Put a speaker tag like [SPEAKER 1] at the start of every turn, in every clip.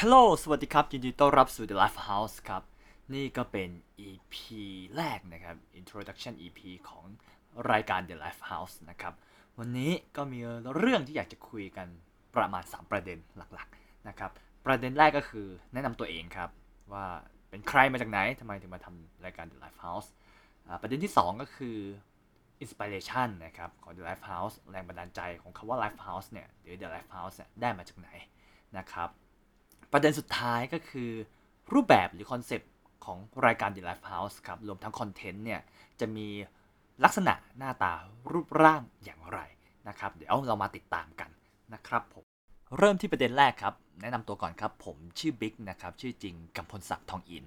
[SPEAKER 1] Hello สวัสดีครับ ยินดีต้อนรับสู่ The Life House ครับ นี่ก็เป็น EP แรกนะครับ Introduction EP ของรายการ The Life House นะครับ วันนี้ก็มีเรื่องที่อยากจะคุยกันประมาณ 3 ประเด็นหลักๆนะครับ ประเด็นแรกก็คือแนะนำตัวเองครับ ว่าเป็นใครมาจากไหนทำไมถึงมาทำรายการ The Life House ประเด็นที่ 2 ก็คือ inspiration นะครับของ The Life House แรงบันดาลใจของคำว่า Life House เนี่ยหรือ The Life House เนี่ยได้มาจากไหนนะครับ ประเด็นสุดท้ายก็คือ รูปแบบหรือ concept ของรายการ The Live House ครับ รวมทั้ง content เนี่ย จะมีลักษณะหน้าตารูปร่างอย่างไรนะครับ เดี๋ยวเรามาติดตามกันนะครับผม เริ่มที่ประเด็นแรกครับ แนะนำตัวก่อนครับ ผมชื่อบิ๊กนะครับ ชื่อจริงกำพลศักดิ์ทองอิน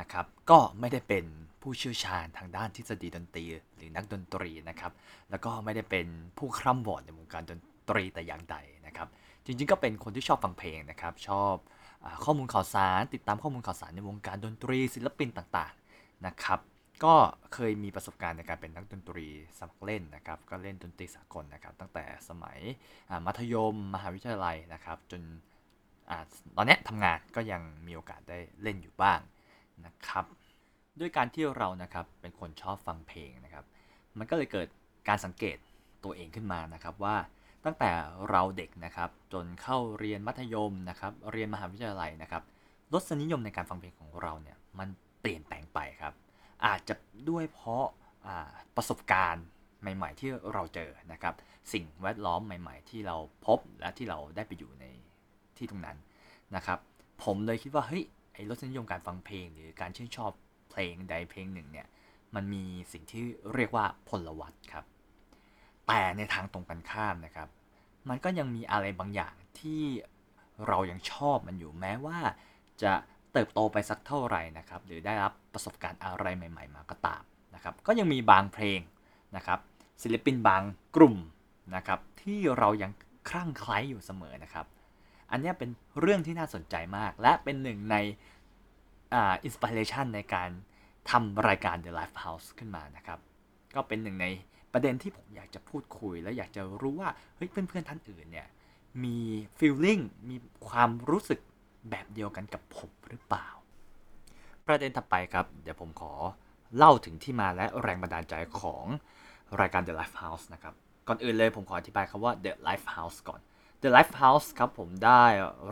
[SPEAKER 1] นะครับ ก็ไม่ได้เป็นผู้เชี่ยวชาญทางด้านทฤษฎีดนตรี หรือนักดนตรีนะครับ แล้วก็ไม่ได้เป็นผู้คร่ำวอดในวงการดนตรีแต่อย่างใดนะครับ จริงๆ ก็เป็นคนที่ชอบฟังเพลงนะครับ ชอบ ข้อมูลข่าวสารติดตามข้อมูลข่าวสารในวงการดนตรีศิลปินต่างๆนะครับก็เคยมีประสบการณ์ในการเป็นนักดนตรีสมัครเล่นนะครับก็เล่นดนตรีสากลนะครับตั้งแต่สมัยมัธยมมหาวิทยาลัยนะครับจนอตอนนี้ทำงานก็ยังมีโอกาสได้เล่นอยู่บ้างนะครับด้วยการที่เรานะครับเป็นคนชอบฟังเพลงนะครับมันก็เลยเกิดการสังเกตตัวเองขึ้นมานะครับว่า ตั้งแต่เราเด็กนะครับจนเข้าเรียนมัธยมนะครับเรียนมหาวิทยาลัยนะครับรสนิยมในการฟังเพลงของเราเนี่ยมันเปลี่ยนแปลงไปครับ อาจจะด้วยเพราะาประสบการณ์ใหม่ ๆ ที่เราเจอนะครับ สิ่งแวดล้อมใหม่ ๆ ที่เราพบและที่เราได้ไปอยู่ในที่ตรงนั้นนะครับ ผมเลยคิดว่าเฮ้ยไอรสนิยมการฟังเพลง หรือการชื่นชอบเพลงใดเพลงหนึ่งเนี่ยมันมีสิ่งที่เรียกว่าพลวัตครับ แต่ในทางตรงกันข้ามนะครับ มันก็ยังมีอะไรบางอย่างที่เรายังชอบมันอยู่แม้ว่า จะเติบโตไปสักเท่าไหร่นะครับ หรือได้รับประสบการณ์อะไรใหม่ ๆ มาก็ตามนะครับ ก็ยังมีบางเพลงนะครับ ศิลปินบางกลุ่มนะครับ ที่เรายังคลั่งไคล้อยู่เสมอนะครับ อันนี้เป็นเรื่องที่น่าสนใจมาก และเป็นหนึ่งในอ่าอินสปิเรชันในการทำรายการ The Life House ขึ้นมานะครับ ก็เป็นหนึ่งใน ประเด็นที่ผมอยากจะพูดคุย และอยากจะรู้ว่าเฮ้ยเพื่อนๆท่านอื่นเนี่ยมีฟีลลิ่งมีความรู้สึกแบบเดียวกันกับผมหรือเปล่า ประเด็นถัดไปครับ เดี๋ยวผมขอเล่าถึงที่มาและแรงบันดาลใจของรายการ The Life House นะครับ ก่อนอื่นเลยผมขออธิบายคำว่า The Live House ก่อน The Live House ครับผมได้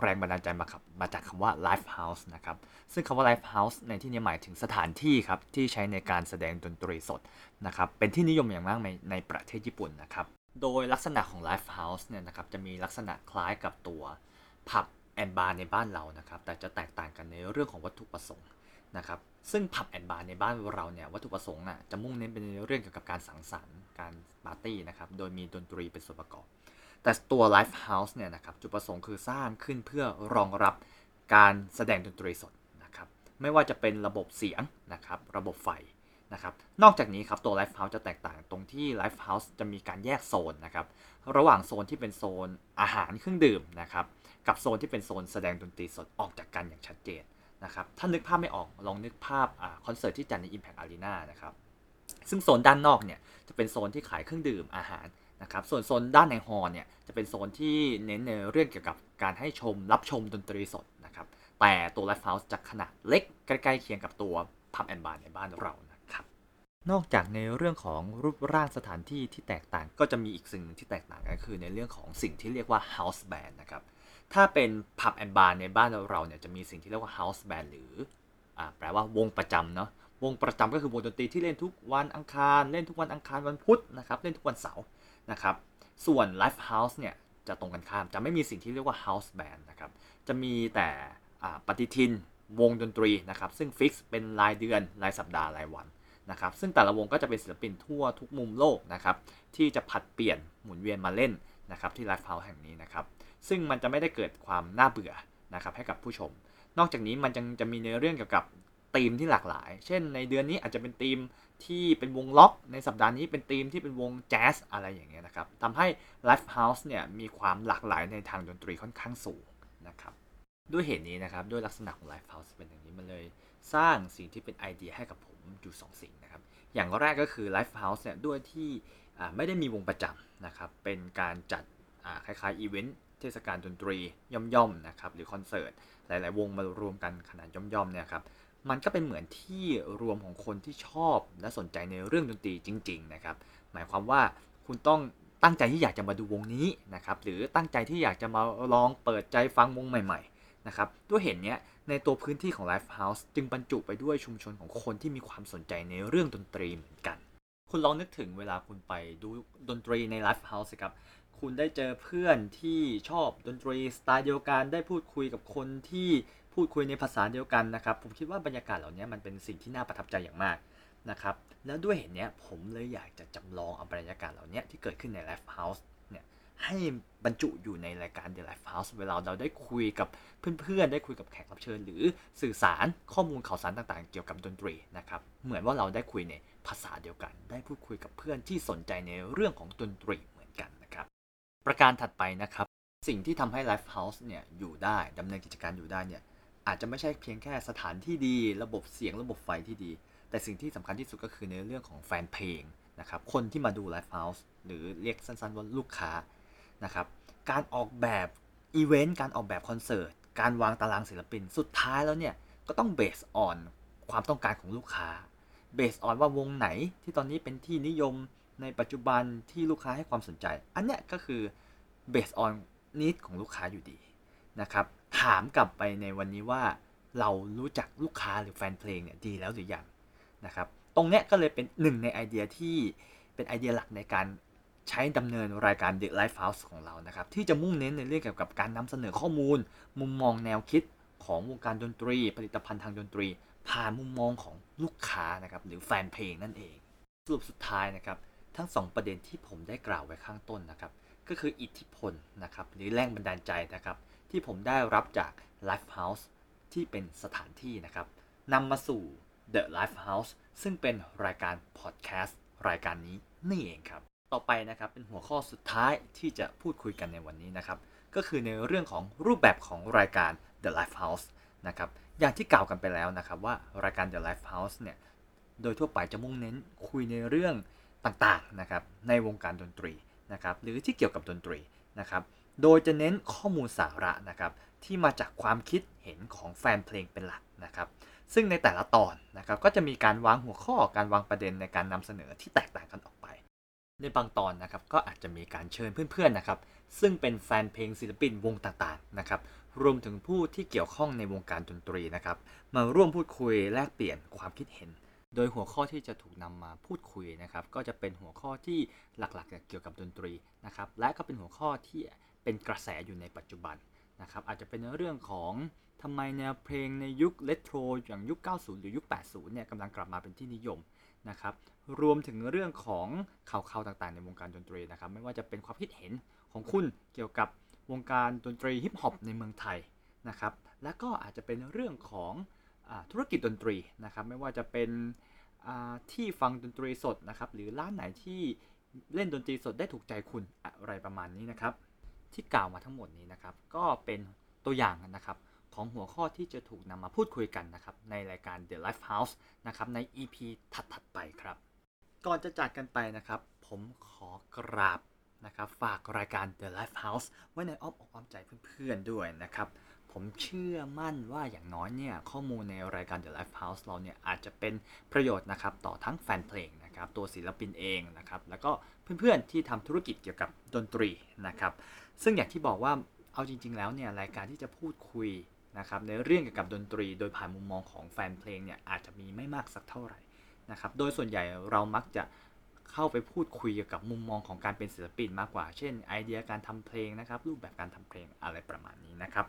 [SPEAKER 1] แรงบันดาลใจมาครับมาจากคำว่า Life House นะครับ ซึ่งคำว่า Live House ในที่นี้หมายถึงสถานที่ครับ ที่ใช้ในการแสดงดนตรีสดนะครับ เป็นที่นิยมอย่างมากในในประเทศญี่ปุ่นนะครับ โดยลักษณะของ Life House เนี่ยนะครับจะมีลักษณะคล้ายกับตัว pub and bar ในบ้านเรานะครับ แต่จะแตกต่างกันในเรื่องของวัตถุประสงค์นะครับซึ่ง pub and bar ในบ้านเราเนี่ยวัตถุประสงค์อะจะมุ่งเน้นเป็นเรื่องเกี่ยวกับการสังสรรค์การปาร์ตี้นะครับ โดยมีดนตรีเป็นส่วนประกอบ แต่ตัว Live House เนี่ยนะครับจุดประสงค์คือสร้างขึ้นเพื่อรองรับการแสดงดนตรีสดนะครับไม่ว่าจะเป็นระบบเสียงนะครับระบบไฟนะครับนอกจากนี้ครับตัว Live House จะแตกต่างตรงที่ Live House จะมีการแยกโซนนะครับระหว่างโซนที่เป็นโซนอาหารเครื่องดื่มนะครับกับโซนที่เป็นโซนแสดงดนตรีสดออกจากกันอย่างชัดเจนนะครับถ้านึกภาพไม่ออกลองนึกภาพอคอนเสิร์ตที่จัดใน Impact Arena นะครับซึ่งโซนด้านนอกเนี่ยจะเป็นโซนที่ขายเครื่องดื่มอาหาร นะครับส่วนโซนด้านในฮอล์เนี่ยจะเป็นโซนที่เน้นในเรื่องเกี่ยวกับการให้ชมรับชมดนตรีสดนะครับแต่ตัว Live House จะขนาดเล็กใกล้ๆเคียงกับตัวพับแอนบาร์ในบ้านเรานะครับนอกจากในเรื่องของรูปร่างสถานที่ที่แตกต่างก็จะมีอีกสิ่งหนึ่งที่แตกต่างกันคือในเรื่องของสิ่งที่เรียกว่า house band นะครับถ้าเป็นผับแอนบาร์ในบ้านเราเนี่ยจะมีสิ่งที่เรียกว่า house band หรืออ่าแปลว่าวงประจำเนาะ วงประจำก็คือวงดนตรีที่เล่นทุกวันอังคาร เล่นทุกวันอังคารวันพุธนะครับเล่นทุกวันเสาร์นะครับส่วน Live House เนี่ยจะตรงกันข้ามจะไม่มีสิ่งที่เรียกว่า House Band นะครับจะมีแต่ปฏิทินวงดนตรีนะครับซึ่งฟิกซ์เป็นรายเดือนรายสัปดาห์รายวันนะครับซึ่งแต่ละวงก็จะเป็นศิลปินทั่วทุกมุมโลกนะครับที่จะผัดเปลี่ยนหมุนเวียนมาเล่นนะครับที่ Live House แห่งนี้นะครับซึ่งมันจะไม่ได้เกิดความน่าเบื่อนะครับให้กับผู้ชม นอกจากนี้มันยังจะมีในเรื่องเกี่ยวกับ ธีมที่หลากหลาย เช่น ในเดือนนี้อาจจะเป็นธีมที่เป็นวงล็อก ในสัปดาห์นี้เป็นธีมที่เป็นวงแจ๊สอะไรอย่างเงี้ยนะครับทำให้ Live House เนี่ยมีความหลากหลายในทางดนตรีค่อนข้างสูงนะครับด้วยเหตุนี้นะครับด้วยลักษณะของ Live House เป็นอย่างนี้มันเลย สร้างสิ่งที่เป็นไอเดียให้กับผมอยู่สองสิ่งนะครับอย่างแรกก็คือ Live House เนี่ยด้วยที่ไม่ได้มีวงประจำนะครับเป็นการจัดอ่าคล้ายๆอีเวนต์เทศกาลดนตรีย่อมๆนะครับหรือคอนเสิร์ตหลายๆ วงมารวมกันขนาดย่อมๆเนี่ยครับ มันก็เป็นเหมือนที่รวมของคนที่ชอบและสนใจในเรื่องดนตรีจริง ๆ นะครับ หมายความว่าคุณต้องตั้งใจที่อยากจะมาดูวงนี้นะครับหรือตั้งใจที่อยากจะมาลองเปิดใจฟังวงใหม่ๆนะครับด้วยเห็นเนี้ยในตัวพื้นที่ของ Live House จึงบรรจุไปด้วยชุมชนของคนที่มีความสนใจในเรื่องดนตรีเหมือนกัน คุณลองนึกถึงเวลาคุณไปดูดนตรีใน Live House ครับคุณได้เจอเพื่อนที่ชอบดนตรีสไตล์เดียวกันได้พูดคุยกับคนที่ พูดคุยในภาษาเดียวกันนะครับ ผมคิดว่าบรรยากาศเหล่านี้มันเป็นสิ่งที่น่าประทับใจอย่างมากนะครับ แล้วด้วยเห็นนี้ผมเลยอยากจะจำลองเอาบรรยากาศเหล่านี้ที่เกิดขึ้นใน Live House เนี่ยให้บรรจุอยู่ในรายการ The Live House เวลาเราได้คุยกับเพื่อนๆ ได้คุยกับแขกรับเชิญ หรือสื่อสารข้อมูลข่าวสารต่างๆ เกี่ยวกับดนตรีนะครับ เหมือนว่าเราได้คุยในภาษาเดียวกัน ได้พูดคุยกับเพื่อนที่สนใจในเรื่องของดนตรีเหมือนกันนะครับ ประการถัดไปนะครับ สิ่งที่ทำให้ Live House เนี่ยอยู่ได้ดำเนินกิจการอยู่ได้เนี่ย อาจจะไม่ใช่เพียงแค่สถานที่ดี ระบบเสียงระบบไฟที่ดี แต่สิ่งที่สำคัญที่สุดก็คือในเรื่องของแฟนเพลงนะครับคนที่มาดู Live House หรือเรียกสั้นๆว่าลูกค้านะครับการออกแบบอีเวนต์การออกแบบคอนเสิร์ตการวางตารางศิลปินสุดท้ายแล้วเนี่ยก็ต้อง based on ความต้องการของลูกค้า based on ว่าวงไหนที่ตอนนี้เป็นที่นิยมในปัจจุบันที่ลูกค้าให้ความสนใจ อันเนี้ยก็คือ based on need ของลูกค้าอยู่ดีนะครับ ถามกลับไปในวันนี้ว่าเรารู้จักลูกค้าหรือแฟนเพลงเนี่ยดีแล้วหรือยังนะครับ ตรงเนี้ยก็เลยเป็นหนึ่งในไอเดียที่เป็นไอเดียหลักในการใช้ดำเนินรายการ The Life House ของเรานะครับ ที่จะมุ่งเน้นในเรื่องเกี่ยวกับการนำเสนอข้อมูล มุมมองแนวคิดของวงการดนตรี ผลิตภัณฑ์ทางดนตรี ผ่านมุมมองของลูกค้านะครับหรือแฟนเพลงนั่นเอง สรุปสุดท้ายนะครับทั้ง 2 ประเด็นที่ผมได้กล่าวไว้ข้างต้นนะครับก็คืออิทธิพลนะครับหรือแรงบันดาลใจนะครับ ที่ผมได้รับจาก Life House ที่เป็นสถานที่นะครับนำมาสู่ The Life House ซึ่งเป็นรายการพอดแคสต์รายการนี้นี่เองครับ ต่อไปนะครับเป็นหัวข้อสุดท้ายที่จะพูดคุยกันในวันนี้นะครับ ก็คือในเรื่องของรูปแบบของรายการ The Life House นะครับอย่างที่กล่าวกันไปแล้วนะครับว่ารายการ The Life House เนี่ยโดยทั่วไปจะมุ่งเน้นคุยในเรื่องต่างๆนะครับในวงการดนตรีนะครับหรือที่เกี่ยวกับดนตรีนะครับ โดยจะเน้นข้อมูลสาระนะครับที่มาจากความคิดเห็นของแฟนเพลงเป็นหลักนะครับซึ่งในแต่ละตอนนะครับก็จะมีการวางหัวข้อการวางประเด็นในการนำเสนอที่แตกต่างกันออกไป ในบางตอนนะครับก็อาจจะมีการเชิญเพื่อนๆนะครับซึ่งเป็นแฟนเพลงศิลปินวงต่างๆนะครับรวมถึงผู้ที่เกี่ยวข้องในวงการดนตรีนะครับมาร่วมพูดคุยแลกเปลี่ยนความคิดเห็น โดยหัวข้อที่จะถูกนำมาพูดคุยนะครับก็จะเป็นหัวข้อที่หลักๆเกี่ยวกับดนตรีนะครับและก็เป็นหัวข้อที่ เป็นกระแสอยู่ในปัจจุบันนะครับอาจจะเป็นเรื่องของทำไมแนวเพลงในยุคเลโทรอย่างยุค 90 หรือยุค 80 เนี่ยกำลังกลับมาเป็นที่นิยมนะครับรวมถึงเรื่องของข่าวๆต่างๆ ในวงการดนตรีนะครับไม่ว่าจะเป็นความคิดเห็นของคุณเกี่ยวกับวงการดนตรีฮิปฮอปในเมืองไทยนะครับและก็อาจจะเป็นเรื่องของอธุรกิจดนตรีนะครับไม่ว่าจะเป็นที่ฟังดนตรีสดนะครับหรือร้านไหนที่เล่นดนตรีสดได้ถูกใจคุณอะไรประมาณนี้นะครับ ที่กล่าวมาทั้งหมดนี้นะครับ ก็เป็นตัวอย่างนะครับของหัวข้อที่จะถูกนำมาพูดคุยกันนะครับในรายการ The Life House นะครับใน EP ถัดๆไปครับ ก่อนจะจากกันไปนะครับ ผมขอกราบนะครับฝากรายการ The Life House ไว้ในอ้อมอกอ้อมใจเพื่อนๆด้วยนะครับผมเชื่อมั่นว่าอย่างน้อยเนี่ยข้อมูลในรายการ The Life House เราเนี่ยอาจจะเป็นประโยชน์นะครับต่อทั้งแฟนเพลงนะ ครับตัวศิลปินเองนะครับแล้วก็เพื่อนๆที่ทำธุรกิจเกี่ยวกับดนตรีนะครับซึ่งอย่างที่บอกว่าเอาจริง ๆ แล้วเนี่ยรายการที่จะพูดคุยนะครับในเรื่องเกี่ยวกับดนตรี โดยผ่านมุมมองของแฟนเพลงเนี่ยอาจจะมีไม่มากสักเท่าไหร่นะครับโดยส่วนใหญ่เรามักจะเข้าไปพูดคุยเกี่ยวกับมุมมองของการเป็นศิลปินมากกว่า เช่นไอเดียการทำเพลงนะครับรูปแบบการทำเพลงอะไรประมาณนี้นะครับ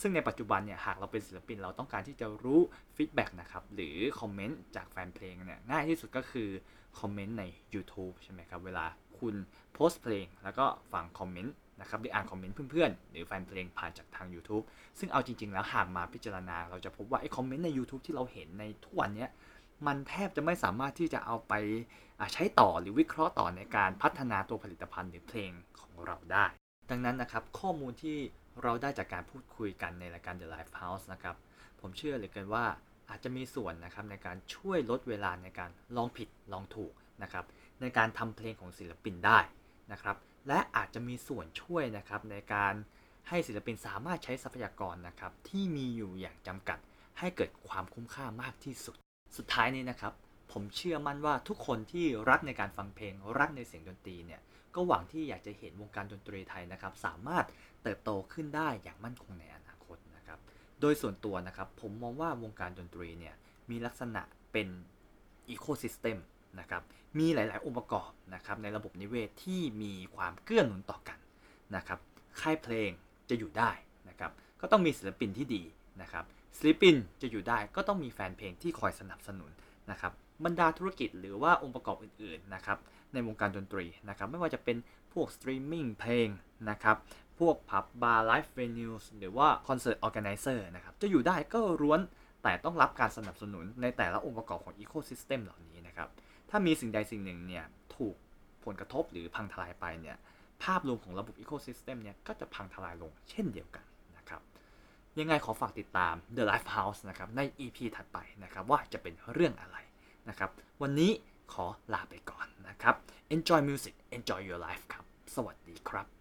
[SPEAKER 1] ซึ่งในปัจจุบันเนี่ยหากเราเป็นศิลปินเราต้องการที่จะรู้ feedback นะครับหรือ comment จากแฟนเพลงเนี่ยง่ายที่สุดก็คือคอมเมนต์ใน YouTube ใช่ไหมครับเวลาคุณโพสต์เพลง แล้วก็ฟังคอมเมนต์นะครับหรืออ่านคอมเมนต์เพื่อนๆ หรือแฟนเพลงผ่านจากทาง YouTube ซึ่งเอาจริงๆ แล้วหากมาพิจารณา เราจะพบว่าไอ้คอมเมนต์ใน YouTube ที่เราเห็นในทุกวันนี้มันแทบจะไม่สามารถที่จะเอาไปใช้ต่อหรือวิเคราะห์ต่อในการพัฒนาตัวผลิตภัณฑ์หรือเพลงของเราได้ ดังนั้นนะครับข้อมูลที่ เราได้จากการพูดคุยกันในรายการ The Life House นะครับ ผมเชื่อเลยกันว่าอาจจะมีส่วนนะครับในการช่วยลดเวลาในการลองผิดลองถูกนะครับ ในการทำเพลงของศิลปินได้นะครับ และอาจจะมีส่วนช่วยนะครับในการให้ศิลปินสามารถใช้ทรัพยากรนะครับที่มีอยู่อย่างจำกัด ให้เกิดความคุ้มค่ามากที่สุด สุดท้ายนี้นะครับ ผมเชื่อมั่นว่าทุกคนที่รักในการฟังเพลงรักในเสียงดนตรีเนี่ยก็หวังที่อยากจะเห็นวงการดนตรีไทยนะครับ สามารถ เติบโตขึ้นได้อย่างมั่นคงในอนาคตนะครับ โดยส่วนตัวนะครับผมมองว่าวงการดนตรีเนี่ยมีลักษณะเป็น ecosystem นะครับมีหลาย ๆ องค์ประกอบนะครับในระบบนิเวศที่มีความเกื้อหนุนต่อกันนะครับค่ายเพลงจะอยู่ได้นะครับก็ต้องมีศิลปินที่ดีนะครับศิลปินจะอยู่ได้ก็ต้องมีแฟนเพลงที่คอยสนับสนุนนะครับบรรดาธุรกิจหรือว่าองค์ประกอบอื่น ๆ นะครับในวงการดนตรีนะครับไม่ว่าจะเป็นพวกสตรีมมิ่งเพลงนะครับ พวกผับบาร์ live venues หรือว่าคอนเสิร์ต organizer นะครับ จะอยู่ได้ก็ล้วนแต่ต้องรับการสนับสนุนในแต่ละองค์ประกอบของ ecosystem เหล่านี้นะครับ ถ้ามีสิ่งใดสิ่งหนึ่งเนี่ยถูกผลกระทบหรือพังทลายไปเนี่ยภาพรวมของระบบ ecosystem เนี่ยก็จะพังทลายลงเช่นเดียวกันนะครับยังไงขอฝากติดตาม The Live House นะครับใน EP ถัดไปนะครับว่าจะเป็นเรื่องอะไรนะครับวันนี้ขอลาไปก่อนนะครับ Enjoy music enjoy your life ครับ สวัสดีครับ